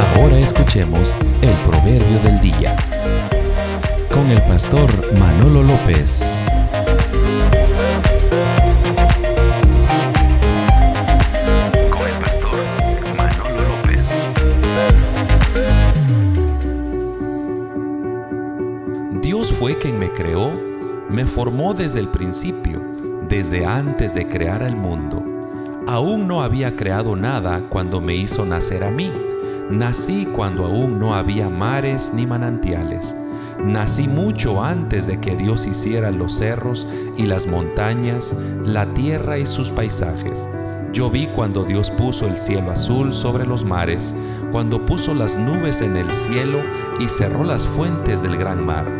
Ahora escuchemos el proverbio del día con el pastor Manolo López. Con el pastor Manolo López. Dios fue quien me creó, me formó desde el principio, desde antes de crear el mundo. Aún no había creado nada cuando me hizo nacer a mí. Nací cuando aún no había mares ni manantiales. Nací mucho antes de que Dios hiciera los cerros y las montañas, la tierra y sus paisajes. Yo vi cuando Dios puso el cielo azul sobre los mares, cuando puso las nubes en el cielo y cerró las fuentes del gran mar,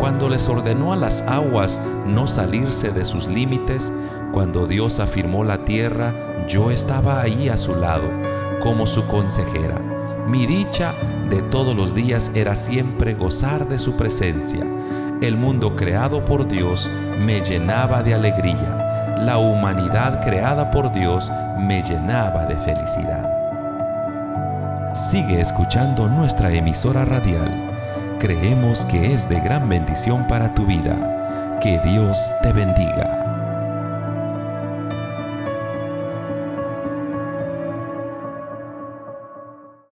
cuando les ordenó a las aguas no salirse de sus límites, cuando Dios afirmó la tierra, yo estaba ahí a su lado, como su consejera. Mi dicha de todos los días era siempre gozar de su presencia. El mundo creado por Dios me llenaba de alegría. La humanidad creada por Dios me llenaba de felicidad. Sigue escuchando nuestra emisora radial. Creemos que es de gran bendición para tu vida. Que Dios te bendiga.